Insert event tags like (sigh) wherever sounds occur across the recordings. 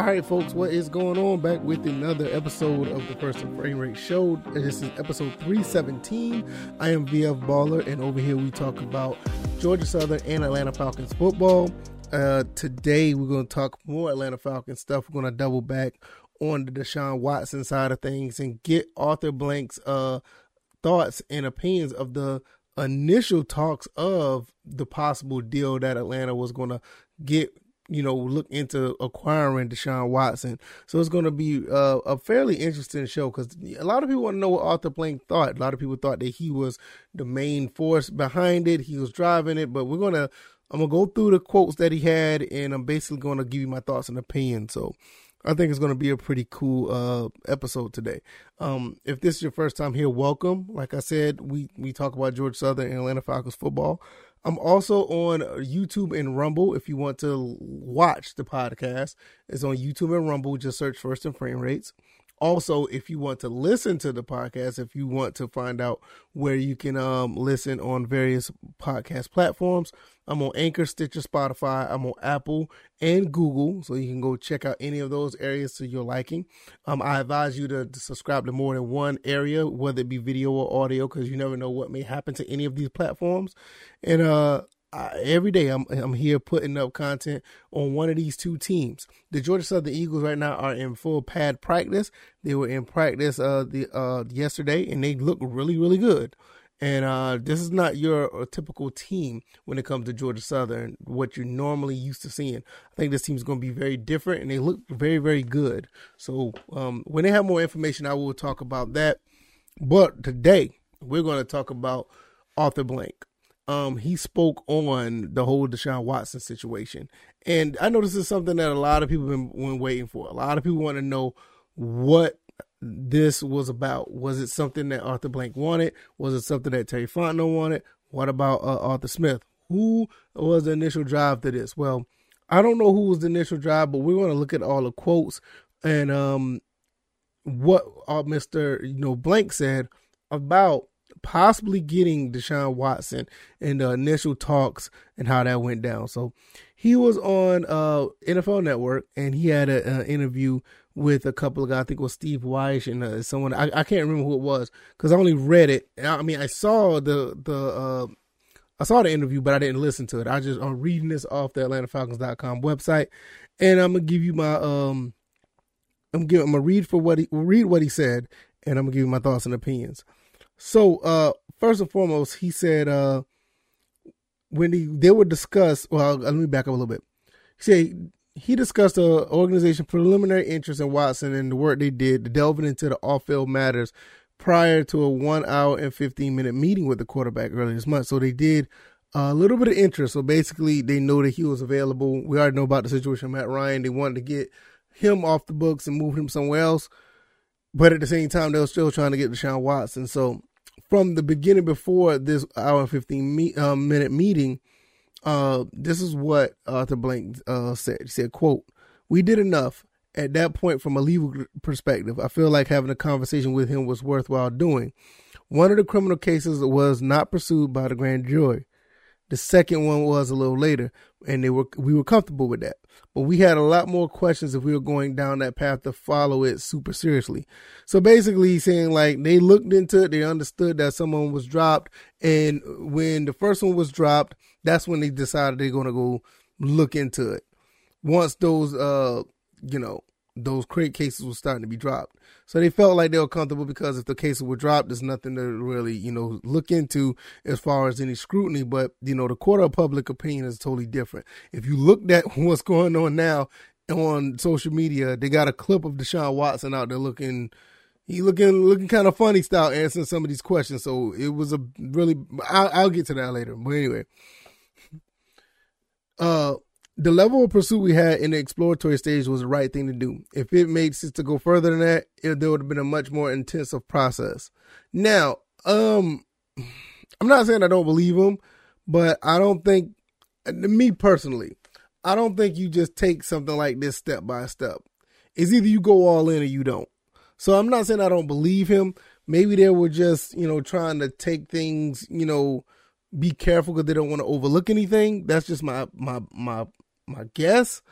All right, folks, what is going on? Back with another episode of the First and Frame Rate Show. This is episode 317. I am VF Baller, and over here we talk about Georgia Southern and Atlanta Falcons football. Uh, today we're going to talk more Atlanta Falcons stuff. We're going to double back on the Deshaun Watson side of things and get Arthur Blank's uh, thoughts and opinions of the initial talks of the possible deal that Atlanta was going to get you know, look into acquiring Deshaun Watson. So it's going to be uh, a fairly interesting show because a lot of people want to know what Arthur Blank thought. A lot of people thought that he was the main force behind it. He was driving it, but we're going to, I'm going to go through the quotes that he had and I'm basically going to give you my thoughts and opinions. So I think it's going to be a pretty cool uh, episode today. Um, if this is your first time here, welcome. Like I said, we, we talk about George Southern and Atlanta Falcons football. I'm also on YouTube and Rumble. If you want to watch the podcast, it's on YouTube and Rumble. Just search First and Frame Rates. Also, if you want to listen to the podcast, if you want to find out where you can um, listen on various podcast platforms, I'm on Anchor, Stitcher, Spotify. I'm on Apple and Google, so you can go check out any of those areas to your liking. Um, I advise you to, to subscribe to more than one area, whether it be video or audio, because you never know what may happen to any of these platforms. And uh, I, every day I'm I'm here putting up content on one of these two teams. The Georgia Southern Eagles right now are in full pad practice. They were in practice uh the uh yesterday and they look really really good. And uh this is not your uh, typical team when it comes to Georgia Southern, what you're normally used to seeing. I think this team is going to be very different and they look very very good. So um when they have more information I will talk about that. But today we're going to talk about Arthur Blank um, he spoke on the whole Deshaun Watson situation. And I know this is something that a lot of people have been, been waiting for. A lot of people want to know what this was about. Was it something that Arthur Blank wanted? Was it something that Terry Fontenot wanted? What about uh, Arthur Smith? Who was the initial drive to this? Well, I don't know who was the initial drive, but we're going to look at all the quotes and um, what uh, Mr. You know Blank said about possibly getting Deshaun Watson in the initial talks and how that went down. So he was on uh, NFL Network and he had an interview with a couple of guys. I think it was Steve Wyche and uh, someone. I, I can't remember who it was because I only read it. I mean, I saw the the uh, I saw the interview, but I didn't listen to it. I just I'm reading this off the AtlantaFalcons.com website, and I'm gonna give you my um. I'm giving. I'm gonna read for what he read what he said, and I'm gonna give you my thoughts and opinions. So, uh, first and foremost, he said, uh, when he, they were discussed, well, let me back up a little bit. He said he discussed the organization preliminary interest in Watson and the work they did delving into the off-field matters prior to a one hour and 15 minute meeting with the quarterback earlier this month. So they did a little bit of interest. So basically, they know that he was available. We already know about the situation with Matt Ryan. They wanted to get him off the books and move him somewhere else. But at the same time, they were still trying to get Deshaun Watson. So from the beginning before this hour and 15 me, uh, minute meeting, uh, this is what Arthur Blank uh, said. He said, quote, we did enough at that point from a legal perspective. I feel like having a conversation with him was worthwhile doing. One of the criminal cases was not pursued by the grand jury. The second one was a little later, and they were we were comfortable with that. But we had a lot more questions if we were going down that path to follow it super seriously. So basically, saying like they looked into it, they understood that someone was dropped, and when the first one was dropped, that's when they decided they're gonna go look into it. Once those uh you know those crate cases were starting to be dropped. So they felt like they were comfortable because if the cases were dropped, there's nothing to really, you know, look into as far as any scrutiny. But, you know, the court of public opinion is totally different. If you looked at (laughs) what's going on now on social media, they got a clip of Deshaun Watson out there looking he looking looking kind of funny style answering some of these questions. So it was a really I'll, I'll get to that later. But anyway, uh, the level of pursuit we had in the exploratory stage was the right thing to do. If it made sense to go further than that, it, there would have been a much more intensive process. Now, um, I'm not saying I don't believe him, but I don't think, me personally, I don't think you just take something like this step by step. It's either you go all in or you don't. So I'm not saying I don't believe him. Maybe they were just, you know, trying to take things, you know, be careful because they don't want to overlook anything. That's just my my my my guess.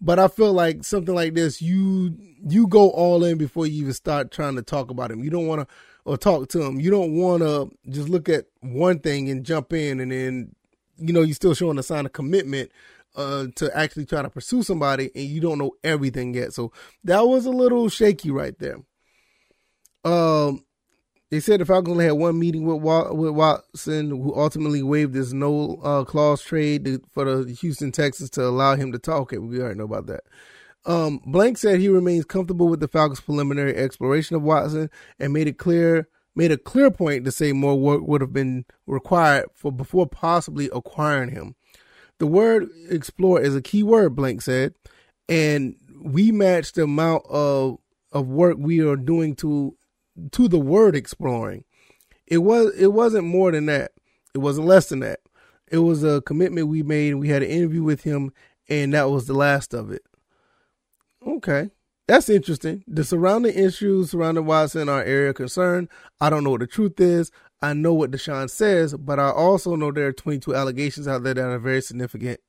But I feel like something like this, you you go all in before you even start trying to talk about him. You don't want to or talk to him. You don't want to just look at one thing and jump in, and then you know you're still showing a sign of commitment uh, to actually try to pursue somebody, and you don't know everything yet. So that was a little shaky right there. Um, they said the Falcons only had one meeting with Watson, who ultimately waived his no uh, clause trade for the Houston Texans to allow him to talk. Okay, we already know about that. Um, Blank said he remains comfortable with the Falcons' preliminary exploration of Watson and made it clear made a clear point to say more work would have been required for before possibly acquiring him. The word explore is a key word, Blank said, and we match the amount of of work we are doing to to the word exploring. It was it wasn't more than that. It wasn't less than that. It was a commitment we made. We had an interview with him, and that was the last of it. Okay. That's interesting. The surrounding issues surrounding Watson our area of concern. I don't know what the truth is. I know what Deshaun says, but I also know there are 22 allegations out there that are very significant.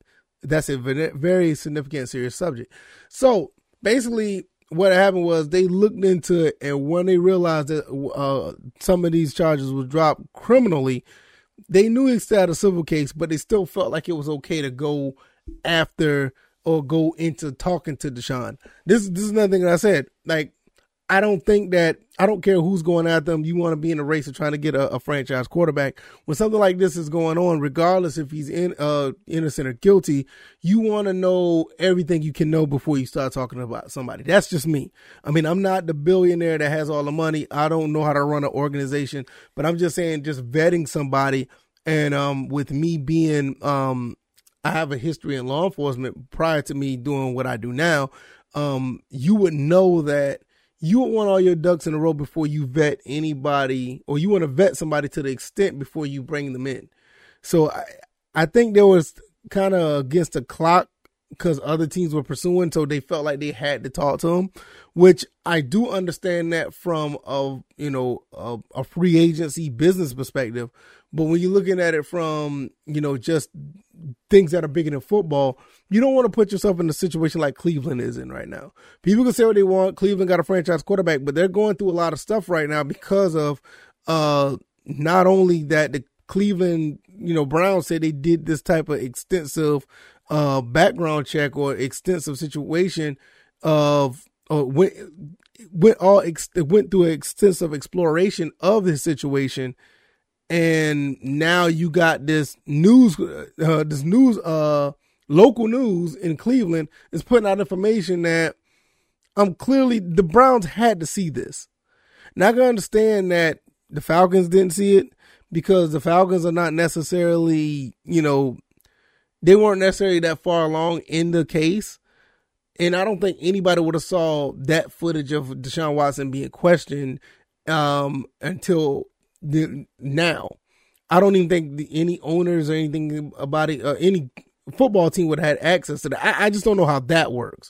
That's a very significant, serious subject. So basically, what happened was they looked into it, and when they realized that uh, some of these charges were dropped criminally, they knew it had a civil case, but they still felt like it was okay to go after or go into talking to Deshaun. This this is another thing that I said. Like, I don't think that I don't care who's going at them. You want to be in a race of trying to get a, a, franchise quarterback. When something like this is going on, regardless if he's in uh innocent or guilty, you want to know everything you can know before you start talking about somebody. That's just me. I mean, I'm not the billionaire that has all the money. I don't know how to run an organization, but I'm just saying, just vetting somebody. And um, with me being um I have a history in law enforcement prior to me doing what I do now, um, you would know that you want all your ducks in a row before you vet anybody, or you want to vet somebody to the extent before you bring them in. So I, I think there was kind of against the clock because other teams were pursuing, so they felt like they had to talk to him, which I do understand that from a you know a, a free agency business perspective. But when you're looking at it from you know just things that are bigger than football, you don't want to put yourself in a situation like Cleveland is in right now. People can say what they want. Cleveland got a franchise quarterback, but they're going through a lot of stuff right now because of uh not only that the Cleveland, you know, Browns said they did this type of extensive uh background check or extensive situation of uh, went went all ex- went through an extensive exploration of his situation and now you got this news, uh, this news, uh, local news in Cleveland is putting out information that I'm um, clearly the Browns had to see this. Now I can understand that the Falcons didn't see it because the Falcons are not necessarily, you know, they weren't necessarily that far along in the case. And I don't think anybody would have saw that footage of Deshaun Watson being questioned um, until now. I don't even think the, any owners or anything about it, uh, any football team would have had access to that. I, I, just don't know how that works.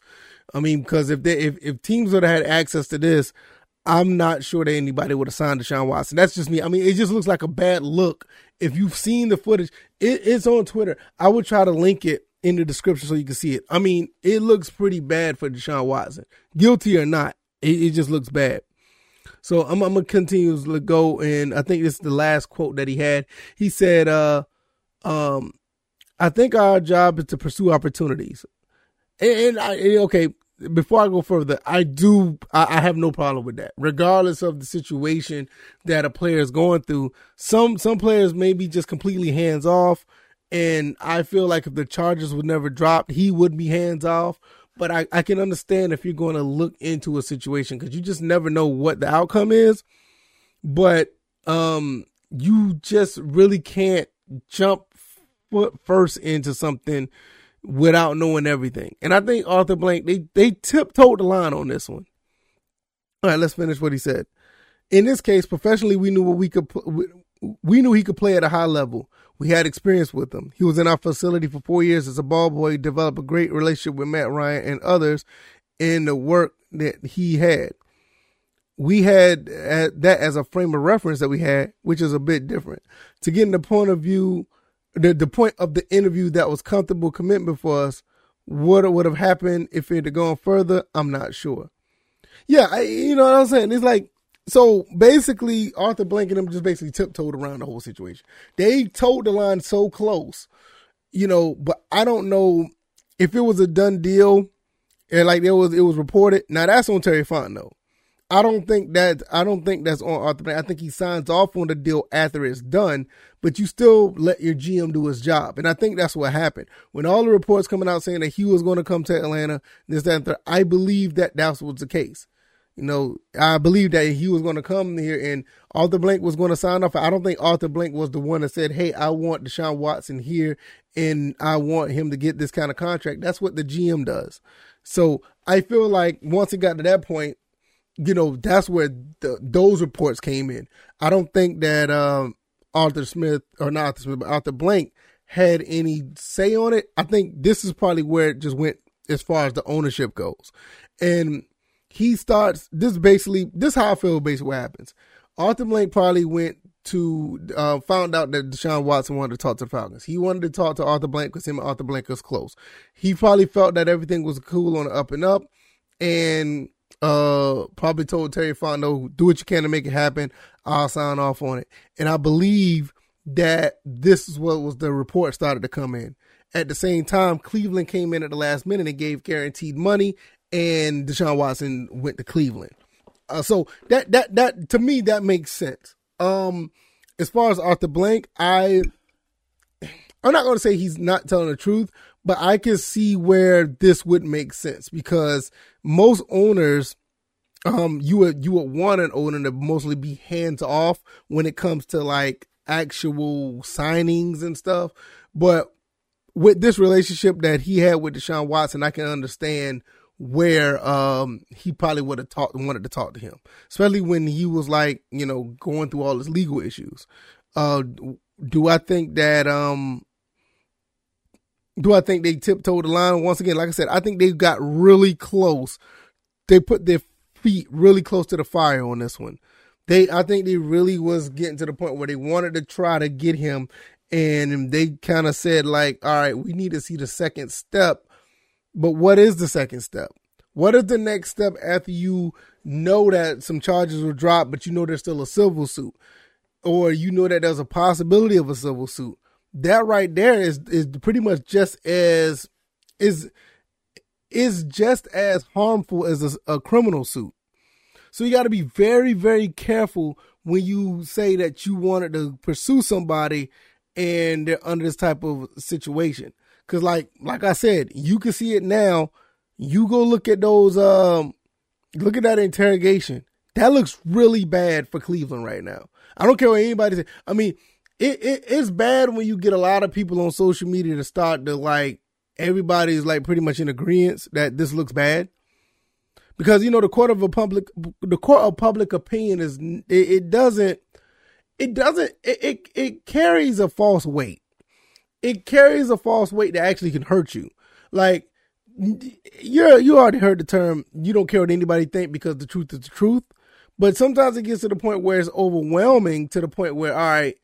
I mean, because if they if, if teams would have had access to this, I'm not sure that anybody would have signed Deshaun Watson. That's just me. I mean, it just looks like a bad look. If you've seen the footage, it, it's on Twitter. I would try to link it in the description so you can see it. I mean, it looks pretty bad for Deshaun Watson, guilty or not. It, it just looks bad. So I'm, I'm gonna continue to go, and I think this is the last quote that he had. He said, uh, um, "I think our job is to pursue opportunities." And, and I, okay, before I go further, I do I, I, have no problem with that, regardless of the situation that a player is going through. Some some players may be just completely hands off, and I feel like if the charges would never drop, he would be hands off but I, I can understand if you're going to look into a situation because you just never know what the outcome is. But um, you just really can't jump foot first into something without knowing everything. And I think Arthur Blank they they tiptoed the line on this one. All right, let's finish what he said. In this case, professionally, we knew what we could we knew he could play at a high level. We had experience with him. He was in our facility for four years as a ball boy, he developed a great relationship with Matt Ryan and others in the work that he had. We had uh, that as a frame of reference that we had, which is a bit different. To get in the point of view, the, the point of the interview that was comfortable commitment for us What would have happened if it had gone further? I'm not sure. Yeah, I, you know what I'm saying? It's like, so basically, Arthur Blank and them just basically tiptoed around the whole situation. They told the line so close, you know, but I don't know if it was a done deal and like there was, it was reported. Now that's on Terry Fontenot. I don't think that I don't think that's on Arthur Blank. I think he signs off on the deal after it's done, but you still let your GM do his job. And I think that's what happened. When all the reports coming out saying that he was going to come to Atlanta, this, that, and third, I believe that that was the case. You know, I believe that he was going to come here and Arthur Blank was going to sign off. I don't think Arthur Blank was the one that said, Hey, I want Deshaun Watson here and I want him to get this kind of contract. That's what the GM does. So I feel like once it got to that point, you know, that's where the, those reports came in. I don't think that um, Arthur Smith or not Arthur Smith, but Arthur Blank had any say on it. I think this is probably where it just went as far as the ownership goes. And he starts this basically this is how I feel basically what happens. Arthur Blank probably went to uh, found out that Deshaun Watson wanted to talk to the Falcons. He wanted to talk to Arthur Blank because him and Arthur Blank was close. He probably felt that everything was cool on the up and up, and uh probably told Terry Fontenot, do what you can to make it happen. I'll sign off on it. And I believe that this is what was the report started to come in. At the same time, Cleveland came in at the last minute and gave guaranteed money, and Deshaun Watson went to Cleveland. Uh, so that that that to me that makes sense. Um, as far as Arthur Blank, I I'm not going to say he's not telling the truth, but I can see where this would make sense because most owners, um, you would you would want an owner to mostly be hands off when it comes to like actual signings and stuff. But with this relationship that he had with Deshaun Watson, I can understand where um he probably would have talked wanted to talk to him, especially when he was like you know going through all his legal issues. Uh, do I think that um do I think they tiptoed the line once again? Like I said, I think they got really close. They put their feet really close to the fire on this one. They, I think they really was getting to the point where they wanted to try to get him, and they kind of said like, "All right, we need to see the second step." But what is the second step? What is the next step after you know that some charges were dropped, but you know there's still a civil suit, or you know that there's a possibility of a civil suit? that right there is is pretty much just as is is just as harmful as a, a criminal suit. So you got to be very very careful when you say that you wanted to pursue somebody and they're under this type of situation. Cause like like I said, you can see it now. You go look at those um look at that interrogation. That looks really bad for Cleveland right now. I don't care what anybody says. I mean, it, it it's bad when you get a lot of people on social media to start to like everybody's like pretty much in agreement that this looks bad because you know the court of a public the court of public opinion is it, it doesn't it doesn't it, it it carries a false weight it carries a false weight that actually can hurt you like you're you already heard the term you don't care what anybody think because the truth is the truth but sometimes it gets to the point where it's overwhelming to the point where all right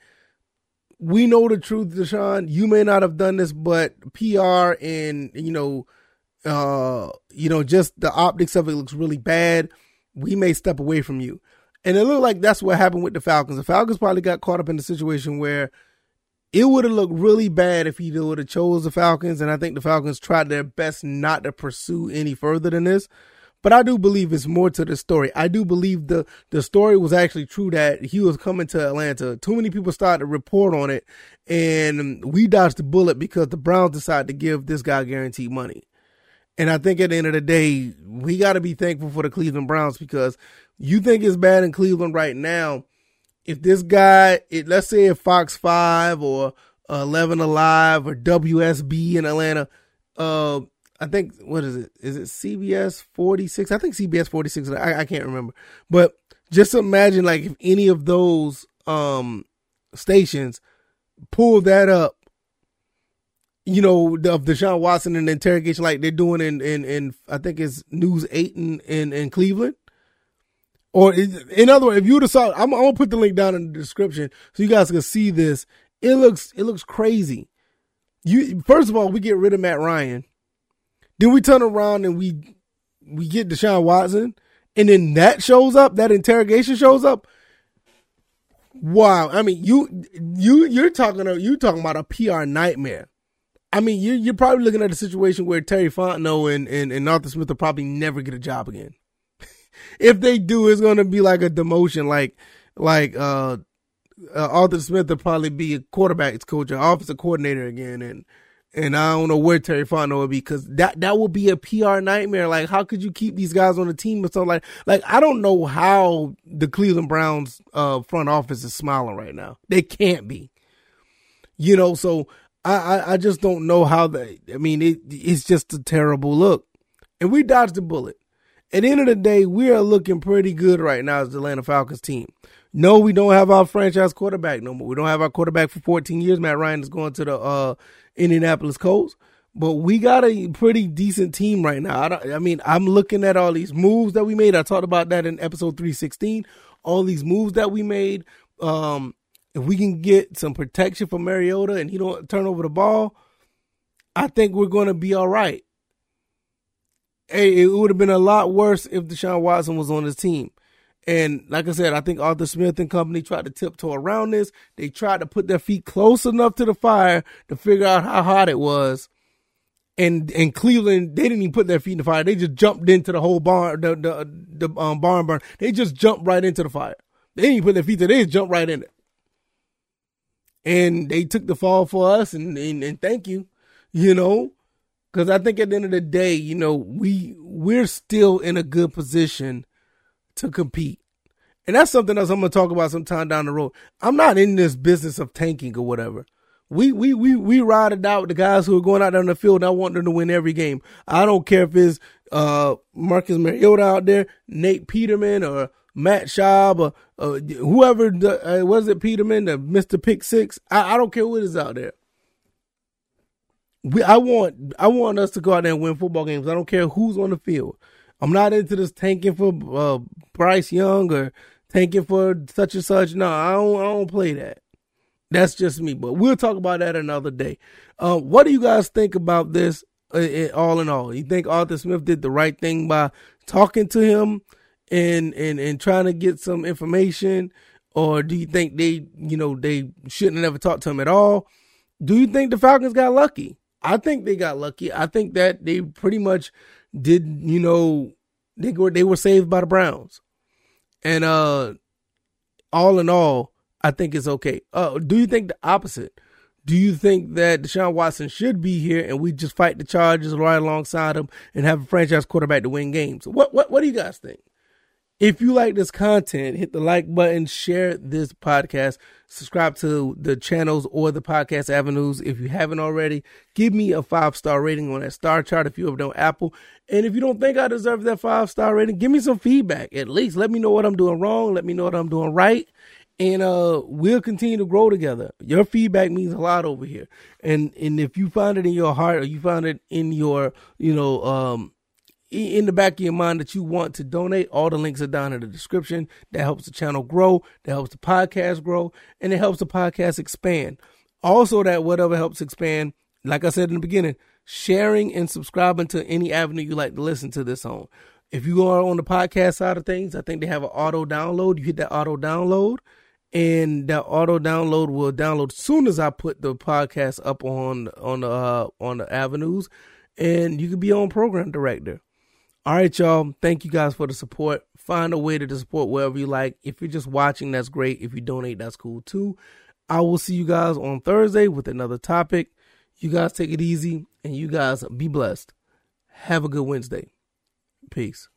we know the truth, Deshaun. You may not have done this, but PR and you know, uh, you know, just the optics of it looks really bad. We may step away from you, and it looked like that's what happened with the Falcons. The Falcons probably got caught up in the situation where it would have looked really bad if he would have chose the Falcons, and I think the Falcons tried their best not to pursue any further than this. But I do believe it's more to the story. I do believe the the story was actually true that he was coming to Atlanta. Too many people started to report on it, and we dodged the bullet because the Browns decided to give this guy guaranteed money. And I think at the end of the day, we got to be thankful for the Cleveland Browns because you think it's bad in Cleveland right now. If this guy, it, let's say if Fox 5 or 11 Alive or WSB in Atlanta, uh, I think what is it? Is it CBS 46? I think CBS 46. I, I can't remember. But just imagine like if any of those um stations pull that up, you know, of Deshaun Watson and interrogation like they're doing in in, in I think it's News Eight in in, in Cleveland. Or in other words, if you saw, I'm, I'm gonna put the link down in the description so you guys can see this. It looks it looks crazy. You first of all, we get rid of Matt Ryan Then we turn around and we we get Deshaun Watson, and then that shows up, that interrogation shows up. Wow, I mean, you you you're talking you talking about a PR nightmare. I mean, you're you're probably looking at a situation where Terry Fontenot and and, and Arthur Smith will probably never get a job again. If they do, it's to be like a demotion, like like uh, uh, Arthur Smith will probably be a quarterback's coach or offensive coordinator again, and and I don't know where Terry Fontenot would be because that that would be a PR nightmare. Like, how could you keep these guys on the team or something like? Like, I don't know how the Cleveland Browns uh, front office is smiling right now. They can't be, you know. So I I, I just don't know how they. I mean, it it's just a terrible look, and we dodged the bullet. At the end of the day, we are looking pretty good right now as the Atlanta Falcons team. No, we don't have our franchise quarterback no more. We don't have our quarterback for 14 years. Matt Ryan is going to the uh, Indianapolis Colts. But we got a pretty decent team right now. I, I, mean, I'm looking at all these moves that we made. I talked about that in episode 316. All these moves that we made. Um, if we can get some protection for Mariota and he don't turn over the ball, I think we're going to be all right. Hey, it would have been a lot worse if Deshaun Watson was on his team. And like I said, I think Arthur Smith and company tried to tiptoe around this. They tried to put their feet close enough to the fire to figure out how hot it was. And and Cleveland, they didn't even put their feet in the fire. They just jumped into the whole barn, the the, the um, barn burn. They just jumped right into the fire. They didn't put their feet there. They just jumped right in it. And they took the fall for us, and, and, and thank you, you know, because I think at the end of the day, you know, we we're still in a good position to compete. And that's something else I'm gonna talk about sometime down the road. I'm not in this business of tanking or whatever. We we we we ride it out with the guys who are going out on the field and I want them to win every game. I don't care if it's uh Marcus Mariota out there, Nate Peterman or Matt Schaub or whoever the, uh, was it Peterman, the Mr. Pick Six. I, I don't care who it is out there. We I want I want us to go out there and win football games. I don't care who's on the field. I'm not into this tanking for uh, Bryce Young or tanking for such and such. No, I don't. I don't play that. That's just me. But we'll talk about that another day. Uh, what do you guys think about this? Uh, all in all, you think Arthur Smith did the right thing by talking to him and and and trying to get some information, or do you think they, you know, they shouldn't have ever talked to him at all? Do you think the Falcons got lucky? I think they got lucky. I think that they pretty much did you know they were they were saved by the Browns, and uh, all in all, I think it's okay. Uh, do you think the opposite? Do you think that Deshaun Watson should be here and we just fight the Chargers right alongside him and have a franchise quarterback to win games? What what what do you guys think? If you like this content, hit the like button, share this podcast, subscribe to the channels or the podcast avenues if you haven't already. Give me a five star rating on that star chart if you have no Apple. And if you don't think I deserve that five star rating, give me some feedback at least. Let me know what I'm doing wrong. Let me know what I'm doing right. And uh, we'll continue to grow together. Your feedback means a lot over here. And and if you find it in your heart or you find it in your, you know, um, in the back of your mind that you want to donate, all the links are down in the description. That helps the channel grow, that helps the podcast grow, and it helps the podcast expand. Also, that whatever helps expand, like I said in the beginning, sharing and subscribing to any avenue you like to listen to this on. If you are on the podcast side of things, I think they have an auto download. You hit that auto download, and that auto download will download as soon as I put the podcast up on on the uh, on the avenues, and you can be on program director. All right, y'all. Thank you guys for the support. Find a way to support wherever you like. If you're just watching, that's great. If you donate, that's cool too. I will see you guys on Thursday with another topic. You guys take it easy and you guys be blessed. Have a good Wednesday. Peace.